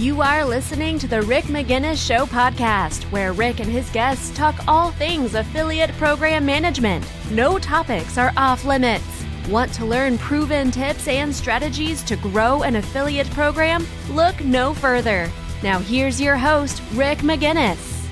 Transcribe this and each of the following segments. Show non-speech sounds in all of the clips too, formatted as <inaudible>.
You are listening to the Rick Magennis Show podcast, where Rick and his guests talk all things affiliate program management. No topics are off limits. Want to learn proven tips and strategies to grow an affiliate program? Look no further. Now, here's your host, Rick Magennis.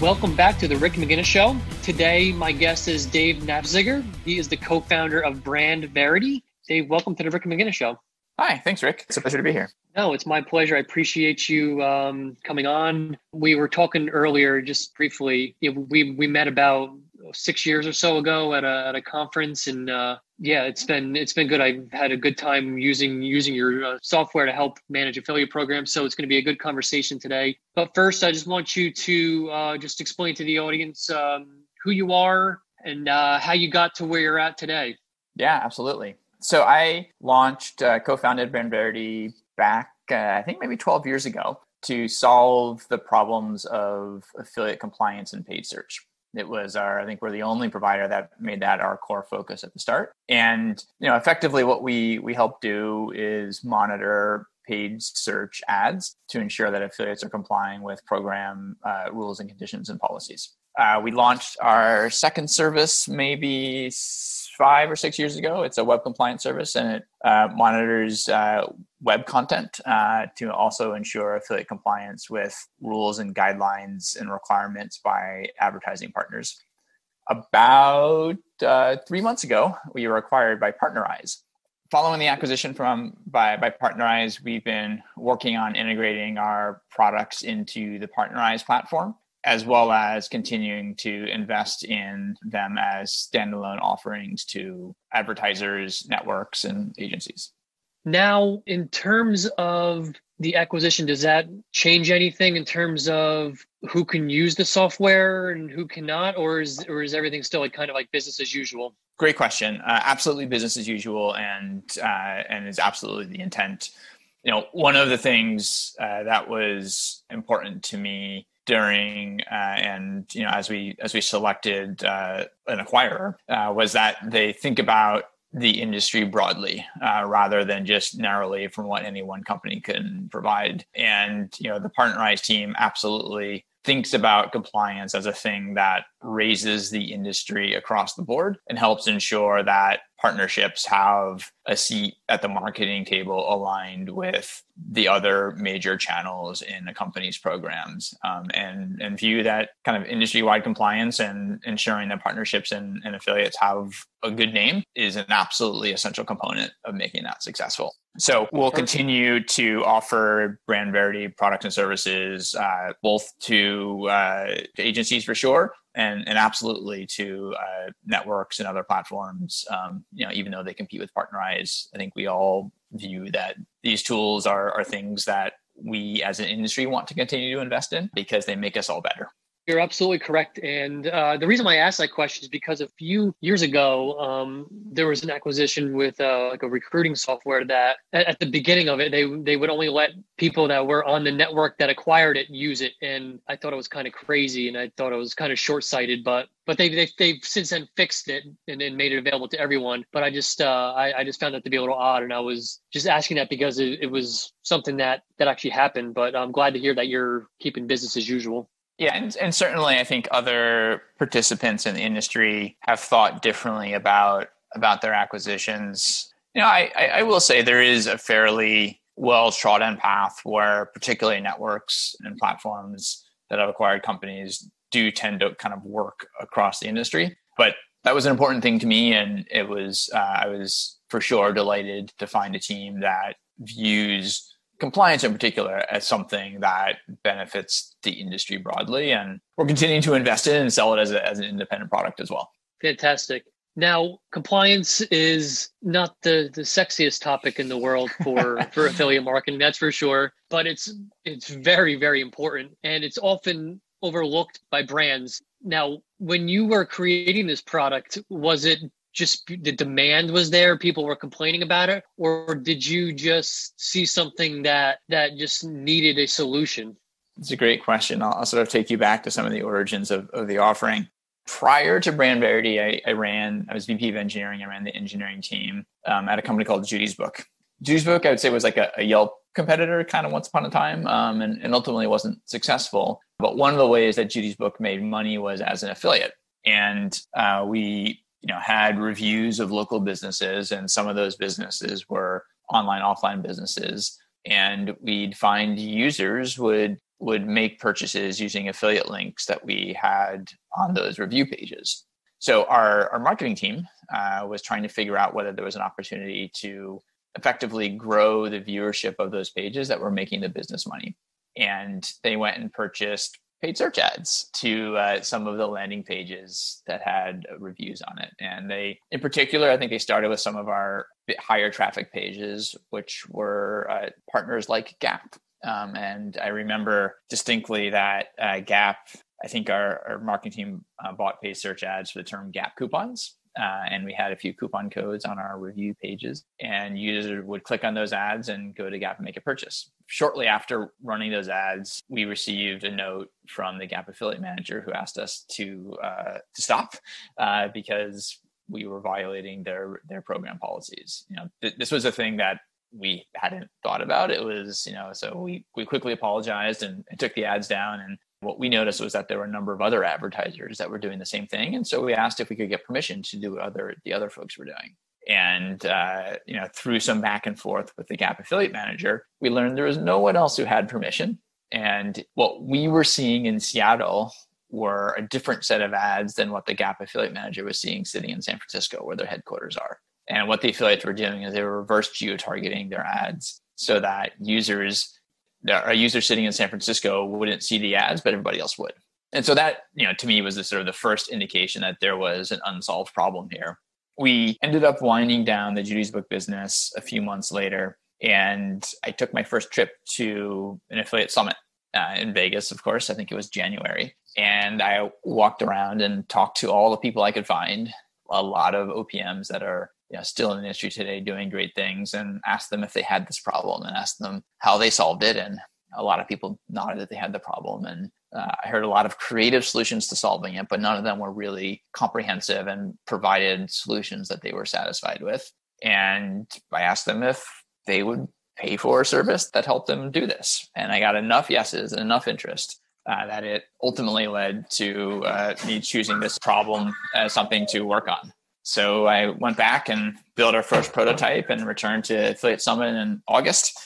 Welcome back to the Rick Magennis Show. Today, my guest is Dave Naffziger. He is the co founder of BrandVerity. Dave, welcome to the Rick Magennis Show. Hi, thanks, Rick. It's a pleasure to be here. No, it's my pleasure. I appreciate you um, coming on. We were talking earlier, just briefly. You know, we we met about six years or so ago at a at a conference, and uh, yeah, it's been it's been good. I've had a good time using using your uh, software to help manage affiliate programs. So it's going to be a good conversation today. But first, I just want you to uh, just explain to the audience um, who you are and uh, how you got to where you're at today. Yeah, absolutely. So I launched, uh, co-founded BrandVerity back, uh, I think maybe 12 years ago, to solve the problems of affiliate compliance and paid search. It was our, I think we're the only provider that made that our core focus at the start. And you know, effectively, what we we help do is monitor paid search ads to ensure that affiliates are complying with program uh, rules and conditions and policies. Uh, we launched our second service maybe five or six years ago. It's a web compliance service and it uh, monitors uh, web content uh, to also ensure affiliate compliance with rules and guidelines and requirements by advertising partners. About uh, three months ago, we were acquired by Partnerize. Following the acquisition from by, by Partnerize, we've been working on integrating our products into the Partnerize platform as well as continuing to invest in them as standalone offerings to advertisers, networks, and agencies. Now, in terms of the acquisition, does that change anything in terms of who can use the software and who cannot, or is or is everything still like kind of like business as usual? Great question. Uh, absolutely business as usual, and uh, and is absolutely the intent. You know, one of the things uh, that was important to me during uh, and you know as we as we selected uh, an acquirer uh, was that they think about the industry broadly uh, rather than just narrowly from what any one company can provide. And you know the partnerize team absolutely thinks about compliance as a thing that raises the industry across the board and helps ensure that partnerships have a seat at the marketing table aligned with the other major channels in a company's programs um, and, and view that kind of industry wide compliance and ensuring that partnerships and, and affiliates have a good name is an absolutely essential component of making that successful. So we'll continue to offer BrandVerity products and services, uh, both to uh, agencies for sure, and and absolutely to uh, networks and other platforms. Um, you know, even though they compete with Partnerize, I think we all view that these tools are are things that we as an industry want to continue to invest in because they make us all better. You're absolutely correct. And uh, the reason why I asked that question is because a few years ago, um, there was an acquisition with uh, like a recruiting software that at, at, the beginning of it, they they would only let people that were on the network that acquired it use it. And I thought it was kind of crazy, and I thought it was kind of short sighted. But but they, they they've since then fixed it and, and made it available to everyone. But I just uh, I, I just found that to be a little odd, and I was just asking that because it, it was something that that actually happened. But I'm glad to hear that you're keeping business as usual. Yeah, and, and certainly I think other participants in the industry have thought differently about about their acquisitions. You know, I, I, will say there is a fairly well trodden path where particularly networks and platforms that have acquired companies do tend to kind of work across the industry. But that was an important thing to me, and it was uh, I was for sure delighted to find a team that views compliance in particular as something that benefits the industry broadly. And we're continuing to invest in and sell it as, a, as an independent product as well. Fantastic. Now, compliance is not the, the sexiest topic in the world for, <laughs> for affiliate marketing, that's for sure. But it's it's very, very important. And it's often overlooked by brands. Now, when you were creating this product, was it just the demand was there people were complaining about it or did you just see something that that just needed a solution it's a great question i'll, I'll sort of take you back to some of the origins of, of the offering prior to BrandVerity I, I, ran i was vp of engineering i ran the engineering team um, at a company called judy's book judy's book i would say was like a, a yelp competitor kind of once upon a time um, and, and ultimately wasn't successful. But one of the ways that Judy's book made money was as an affiliate. And uh, we you know had reviews of local businesses and some of those businesses were online offline businesses. And we'd find users would would make purchases using affiliate links that we had on those review pages. So our, our marketing team uh, was trying to figure out whether there was an opportunity to effectively grow the viewership of those pages that were making the business money. And they went and purchased paid search ads to uh, some of the landing pages that had reviews on it. And they, in particular, I think they started with some of our higher traffic pages, which were uh, partners like Gap. Um, and I remember distinctly that uh, Gap, I think our, our marketing team uh, bought paid search ads for the term Gap coupons. Uh, and we had a few coupon codes on our review pages and users would click on those ads and go to gap and make a purchase. Shortly after running those ads we received a note from the gap affiliate manager who asked us to uh, to stop uh, because we were violating their their program policies. You know th- this was a thing that we hadn't thought about. It was you know so we we quickly apologized and, and took the ads down and what we noticed was that there were a number of other advertisers that were doing the same thing. And so we asked if we could get permission to do what other the other folks were doing. And uh, you know through some back and forth with the gap affiliate manager we learned there was no one else who had permission. And what we were seeing in seattle were a different set of ads than what the gap affiliate manager was seeing sitting in san francisco where their headquarters are. And what the affiliates were doing is they were reverse geo targeting their ads so that users a user sitting in San Francisco wouldn't see the ads, but everybody else would. And so that, you know, to me was the sort of the first indication that there was an unsolved problem here. We ended up winding down the Judy's book business a few months later, and I took my first trip to an affiliate summit uh, in Vegas, of course. I think it was January. And I walked around and talked to all the people I could find, a lot of OPMs that are you know, still in the industry today doing great things and asked them if they had this problem and asked them how they solved it. And a lot of people nodded that they had the problem. And uh, I heard a lot of creative solutions to solving it, but none of them were really comprehensive and provided solutions that they were satisfied with. And I asked them if they would pay for a service that helped them do this. And I got enough yeses and enough interest uh, that it ultimately led to uh, me choosing this problem as something to work on. So I went back and built our first prototype and returned to Affiliate Summit in August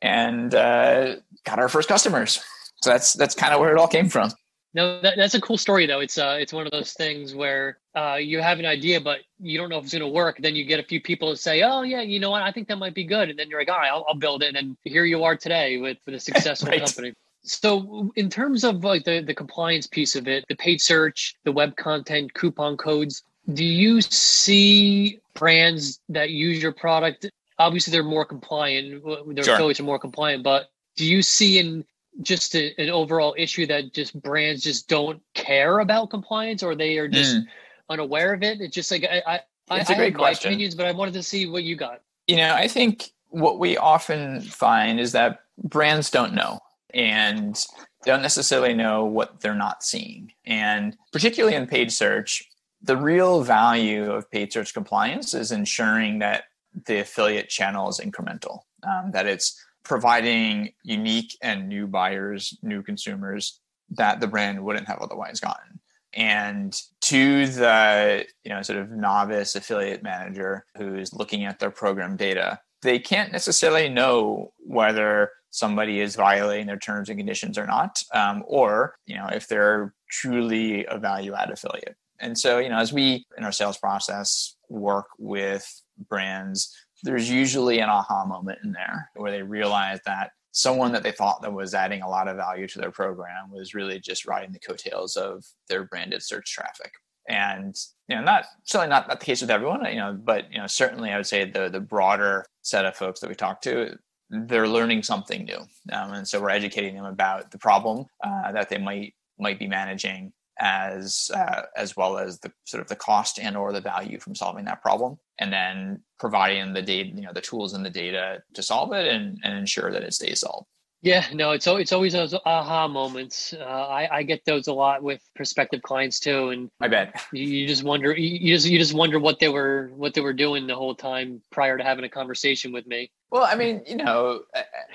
and uh, got our first customers. So that's that's kind of where it all came from. No, that, that's a cool story though. It's uh, it's one of those things where uh, you have an idea, but you don't know if it's going to work. Then you get a few people to say, "Oh yeah, you know what? I think that might be good," and then you're like, "All right, I'll, I'll build it." And here you are today with with a successful <laughs> right. company. So, in terms of like the the compliance piece of it, the paid search, the web content, coupon codes, do you see brands that use your product? Obviously, they're more compliant. Their sure. affiliates are more compliant, but do you see in just a, an overall issue that just brands just don't care about compliance, or they are just mm. unaware of it? It's just like I, I, it's I, a great I question. my opinions, but I wanted to see what you got. You know, I think what we often find is that brands don't know and don't necessarily know what they're not seeing. And particularly in paid search, the real value of paid search compliance is ensuring that the affiliate channel is incremental, um, that it's providing unique and new buyers, new consumers that the brand wouldn't have otherwise gotten. And to the you know sort of novice affiliate manager who's looking at their program data, they can't necessarily know whether somebody is violating their terms and conditions or not, um, or you know if they're truly a value add affiliate. And so, you know, as we in our sales process work with brands, there's usually an aha moment in there where they realize that someone that they thought that was adding a lot of value to their program was really just riding the coattails of their branded search traffic. And you know, not certainly not, not the case with everyone, you know, but you know, certainly I would say the the broader set of folks that we talk to, they're learning something new, um, and so we're educating them about the problem uh, that they might might be managing as uh, as well as the sort of the cost and or the value from solving that problem and then providing the data you know the tools and the data to solve it and, and ensure that it stays solved. Yeah no it's it's always those aha moments. Uh, I, I get those a lot with prospective clients too and i bet. you, you just wonder you just you just wonder what they were what they were doing the whole time prior to having a conversation with me well i mean you know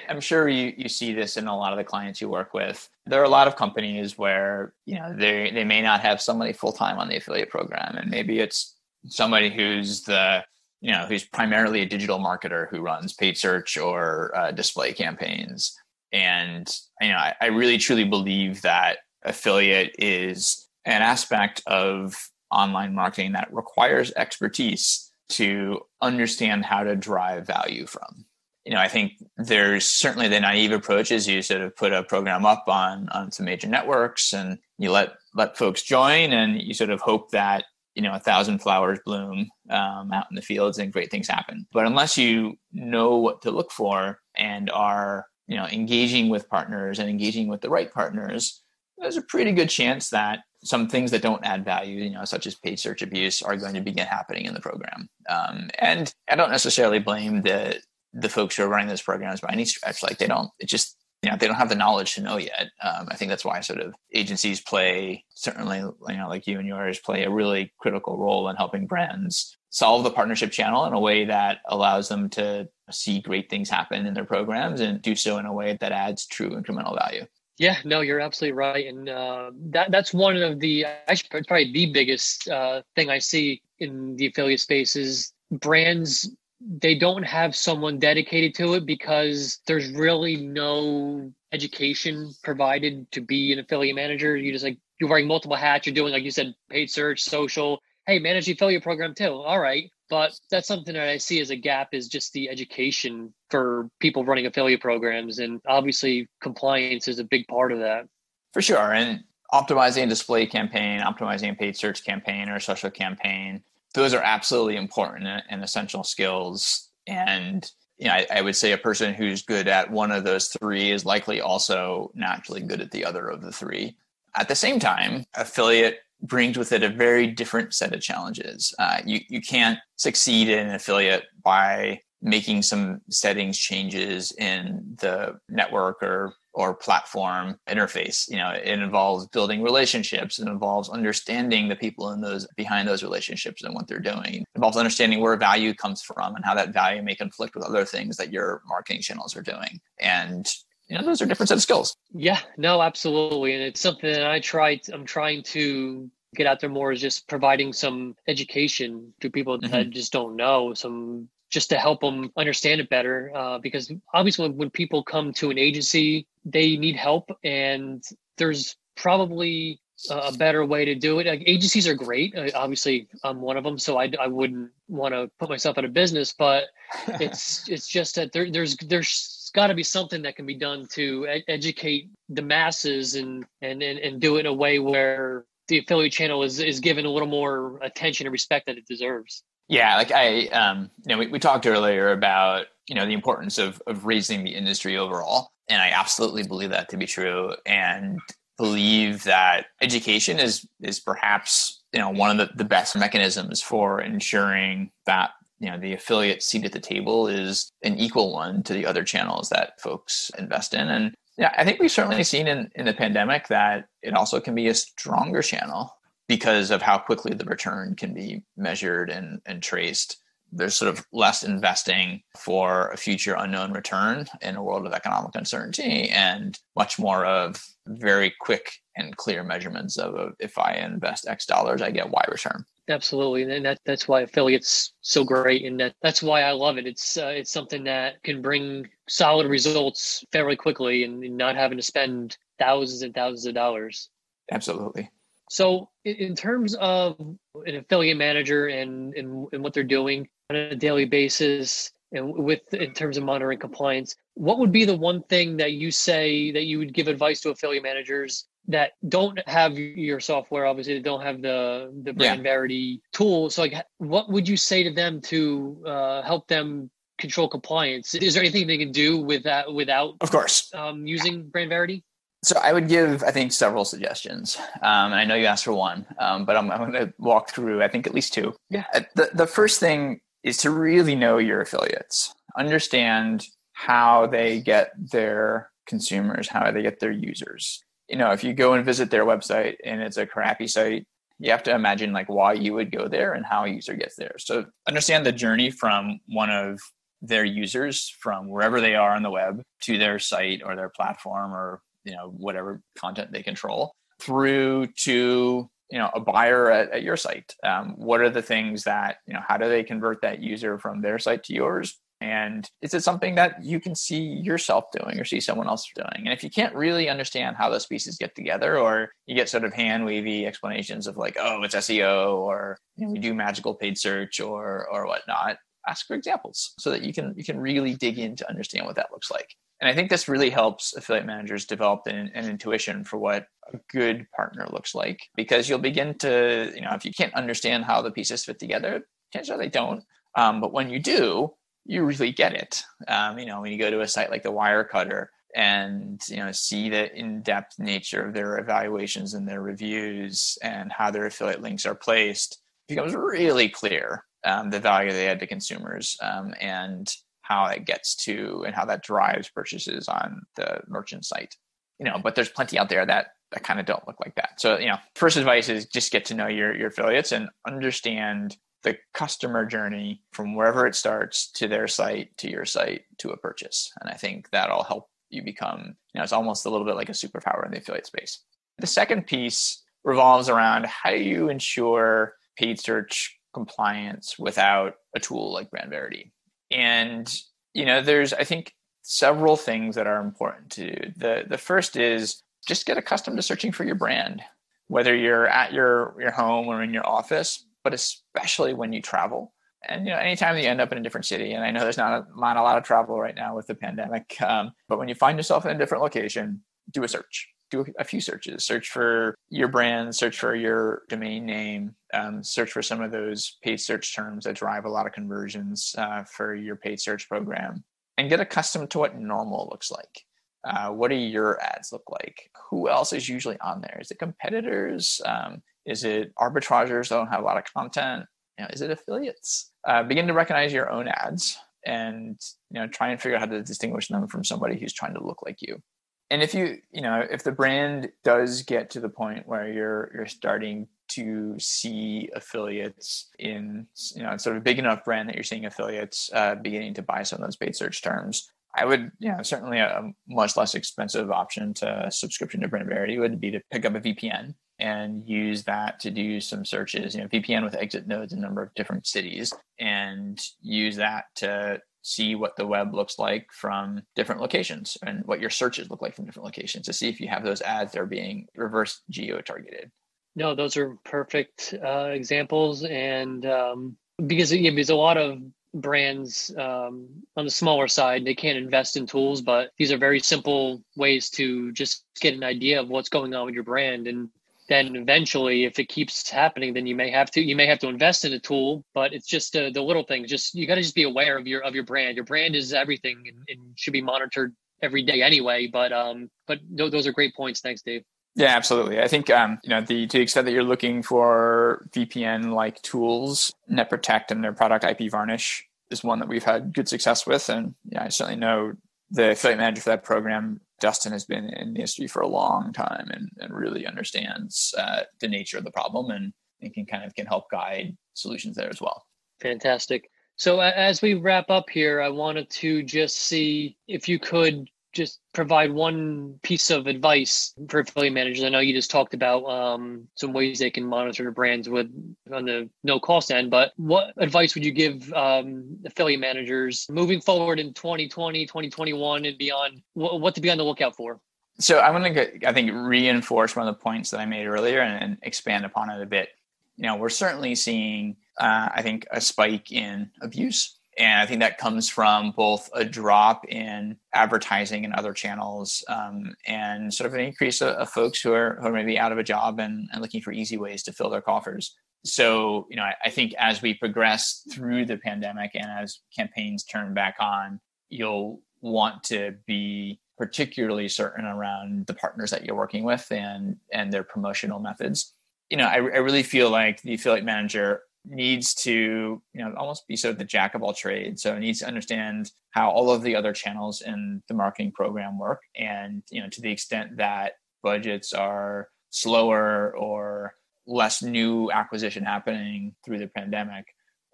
I'm sure you, you see this in a lot of the clients you work with. There are a lot of companies where, you know, they they may not have somebody full time on the affiliate program. And maybe it's somebody who's the you know who's primarily a digital marketer who runs paid search or uh, display campaigns and you know I, I really truly believe that affiliate is an aspect of online marketing that requires expertise to understand how to drive value from you know i think there's certainly the naive approach is you sort of put a program up on on some major networks and you let let folks join and you sort of hope that you know a thousand flowers bloom um, out in the fields and great things happen. But unless you know what to look for and are you know engaging with partners and engaging with the right partners there's a pretty good chance that some things that don't add value you know such as paid search abuse are going to begin happening in the program. Um, and i don't necessarily blame the the folks who are running those programs by any stretch like they don't it just you know they don't have the knowledge to know yet. Um, i think that's why sort of agencies play certainly you know like you and yours play a really critical role in helping brands solve the partnership channel in a way that allows them to see great things happen in their programs and do so in a way that adds true incremental value. Yeah, no, you're absolutely right, and uh, that that's one of the actually probably the biggest uh, thing I see in the affiliate space is brands they don't have someone dedicated to it because there's really no education provided to be an affiliate manager. You just like you're wearing multiple hats. You're doing like you said, paid search, social. Hey, manage the affiliate program too. All right, but that's something that I see as a gap is just the education for people running affiliate programs, and obviously compliance is a big part of that. For sure, and optimizing a display campaign, optimizing a paid search campaign or a social campaign those are absolutely important and essential skills. And you know, I, I, would say a person who's good at one of those three is likely also naturally good at the other of the three. At the same time, affiliate brings with it a very different set of challenges. Uh, you you can't succeed in affiliate by making some settings changes in the network or or platform interface. You know it involves building relationships it involves understanding the people in those behind those relationships and what they're doing. It involves understanding where value comes from and how that value may conflict with other things that your marketing channels are doing. And you know those are different set of skills. Yeah no absolutely. And it's something that i try i'm trying to get out there more is just providing some education to people mm-hmm. that just don't know some just to help them understand it better. Uh, because obviously, when, when people come to an agency, they need help, and there's probably a better way to do it. Like, agencies are great. Obviously, I'm one of them, so I, I wouldn't want to put myself out of business. But <laughs> it's it's just that there, there's there's got to be something that can be done to ed- educate the masses and, and and and do it in a way where the affiliate channel is is given a little more attention and respect that it deserves. Yeah, like I, um, you know, we, we talked earlier about you know the importance of of raising the industry overall, and I absolutely believe that to be true, and believe that education is is perhaps you know one of the, the best mechanisms for ensuring that you know the affiliate seat at the table is an equal one to the other channels that folks invest in and yeah i think we've certainly seen in, in the pandemic that it also can be a stronger channel because of how quickly the return can be measured and, and traced. There's sort of less investing for a future unknown return in a world of economic uncertainty and much more of very quick and clear measurements of if I invest X dollars, I get Y return. Absolutely, and that that's why affiliates so great, and that that's why I love it. It's uh, it's something that can bring solid results fairly quickly, and not having to spend thousands and thousands of dollars. Absolutely. So, in terms of an affiliate manager and, and, and what they're doing on a daily basis, and with in terms of monitoring compliance, what would be the one thing that you say that you would give advice to affiliate managers that don't have your software? Obviously, don't have the the brand yeah. verity tool. So, like, what would you say to them to uh, help them control compliance? Is there anything they can do with that without, of course, um, using BrandVerity? So I would give, I think, several suggestions. Um, and I know you asked for one, um, but I'm, I'm going to walk through, I think, at least two. Yeah. Uh, the, the first thing is to really know your affiliates, understand how they get their consumers, how they get their users. You know, if you go and visit their website and it's a crappy site, you have to imagine like why you would go there and how a user gets there. So understand the journey from one of their users from wherever they are on the web to their site or their platform or you know whatever content they control through to you know a buyer at, at your site. Um, what are the things that you know how do they convert that user from their site to yours? And is it something that you can see yourself doing or see someone else doing? And if you can't really understand how those pieces get together or you get sort of hand wavy explanations of like oh it's seo or you know, we do magical paid search or or whatnot ask for examples so that you can you can really dig in to understand what that looks like and I think this really helps affiliate managers develop an, an, intuition for what a good partner looks like because you'll begin to, you know, if you can't understand how the pieces fit together, chances are they don't. Um, but when you do, you really get it. Um, you know, when you go to a site like the Wirecutter and, you know, see the in-depth nature of their evaluations and their reviews and how their affiliate links are placed, becomes really clear um, the value they add to consumers. Um, and how it gets to and how that drives purchases on the merchant site. You know, but there's plenty out there that that kind of don't look like that. So, you know, first advice is just get to know your your affiliates and understand the customer journey from wherever it starts to their site to your site to a purchase. And I think that'll help you become, you know, it's almost a little bit like a superpower in the affiliate space. The second piece revolves around how do you ensure paid search compliance without a tool like BrandVerity? And you know, there's I think several things that are important to do. The the first is just get accustomed to searching for your brand, whether you're at your your home or in your office, but especially when you travel. And you know, anytime you end up in a different city, and I know there's not a, not a lot of travel right now with the pandemic, um, but when you find yourself in a different location, do a search do a few searches. Search for your brand search for your domain name um, search for some of those paid search terms that drive a lot of conversions uh, for your paid search program and get accustomed to what normal looks like. Uh, what do your ads look like? Who else is usually on there? Is it competitors? Um, is it arbitrageurs that don't have a lot of content? You know, is it affiliates? Uh, begin to recognize your own ads and you know try and figure out how to distinguish them from somebody who's trying to look like you and if you you know if the brand does get to the point where you're you're starting to see affiliates in you know sort of a big enough brand that you're seeing affiliates uh, beginning to buy some of those paid search terms i would you know certainly a, much less expensive option to subscription to BrandVerity would be to pick up a vpn and use that to do some searches you know vpn with exit nodes in a number of different cities and use that to see what the web looks like from different locations and what your searches look like from different locations to see if you have those ads that are being reverse geo targeted. No, those are perfect uh, examples, and um, because yeah, because a lot of brands um, on the smaller side they can't invest in tools, but these are very simple ways to just get an idea of what's going on with your brand and then eventually if it keeps happening then you may have to you may have to invest in a tool but it's just uh, the little things just you got to just be aware of your of your brand. Your brand is everything and, and should be monitored every day anyway but um but th- those are great points. Thanks dave. Yeah, absolutely. I think um, you know the to the extent that you're looking for VPN like tools, NetProtect and their product IPVanish is one that we've had good success with, and yeah, I certainly know the affiliate manager for that program Dustin has been in the industry for a long time and, and really understands uh, the nature of the problem and, and can kind of can help guide solutions there as well. Fantastic. So as we wrap up here, I wanted to just see if you could just provide one piece of advice for affiliate managers? I know you just talked about um, some ways they can monitor their brands with on the no cost end, but what advice would you give um, affiliate managers moving forward in 2020, 2021, and beyond? What, what to be on the lookout for? So I want to, I think, reinforce one of the points that I made earlier and, and expand upon it a bit. You know, we're certainly seeing, uh, I think, a spike in abuse and I think that comes from both a drop in advertising and other channels um, and sort of an increase of, of, folks who are, who are maybe out of a job and, and, looking for easy ways to fill their coffers. So, you know, I, I think as we progress through the pandemic and as campaigns turn back on, you'll want to be particularly certain around the partners that you're working with and and their promotional methods. You know, I, I really feel like the affiliate manager needs to you know almost be sort of the jack of all trades. So it needs to understand how all of the other channels in the marketing program work. And you know to the extent that budgets are slower or less new acquisition happening through the pandemic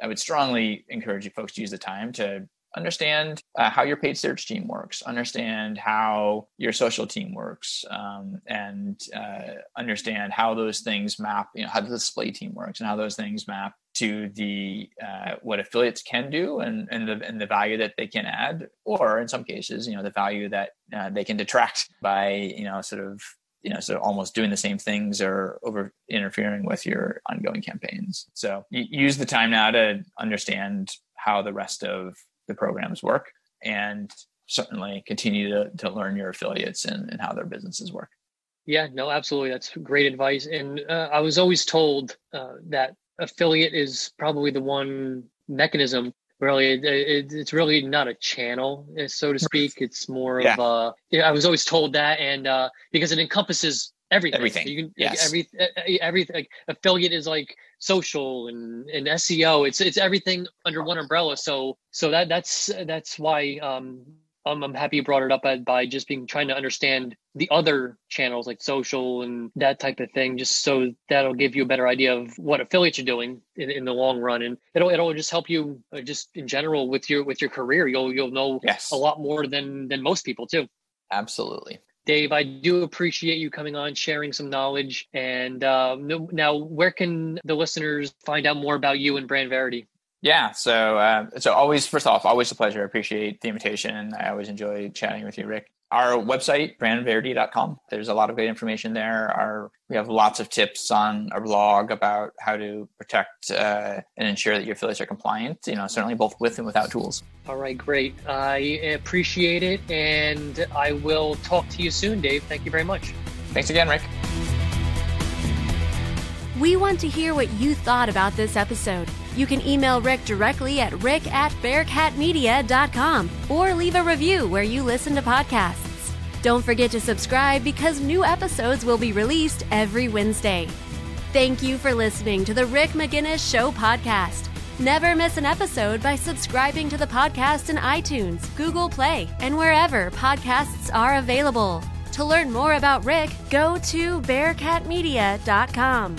i would strongly encourage you folks to use the time to understand uh, how your paid search team works, understand how your social team works, um, and uh, understand how those things map, you know, how the display team works and how those things map to the uh, what affiliates can do and, and the and the value that they can add, or in some cases, you know, the value that uh, they can detract by you know sort of you know so almost doing the same things or over interfering with your ongoing campaigns. So use the time now to understand how the rest of the programs work and certainly continue to, to learn your affiliates and, and how their businesses work. Yeah no absolutely. That's great advice. And uh, i was always told uh, that affiliate is probably the one mechanism really it, it, it's really not a channel eh, so to speak. It's more yeah. of yeah, i was always told that. And uh because it encompasses everything everything you can yes. every eh, eh, everything like, affiliate is like social and and seo it's it's everything under one umbrella so so that that's that's why um um, I'm happy you brought it up by just being trying to understand the other channels like social and that type of thing, just so that'll give you a better idea of what affiliates are doing in, in the long run, and it'll it'll just help you uh, just in general with your with your career. You'll you'll know yes. a lot more than than most people too. Absolutely. Dave, I do appreciate you coming on, sharing some knowledge. And uh, now, where can the listeners find out more about you and BrandVerity? Yeah. So, uh, so always, first off, always a pleasure. I appreciate the invitation. I always enjoy chatting with you, Rick. Our website, brandverity.com. There's a lot of great information there. Our, we have lots of tips on our blog about how to protect uh, and ensure that your affiliates are compliant, you know, certainly both with and without tools. All right, great. I appreciate it. And I will talk to you soon, Dave. Thank you very much. Thanks again, Rick. We want to hear what you thought about this episode. You can email Rick directly at rick at bearcatmedia.com or leave a review where you listen to podcasts. Don't forget to subscribe because new episodes will be released every Wednesday. Thank you for listening to the Rick Magennis Show podcast. Never miss an episode by subscribing to the podcast in iTunes, Google Play, and wherever podcasts are available. To learn more about Rick, go to bearcatmedia.com.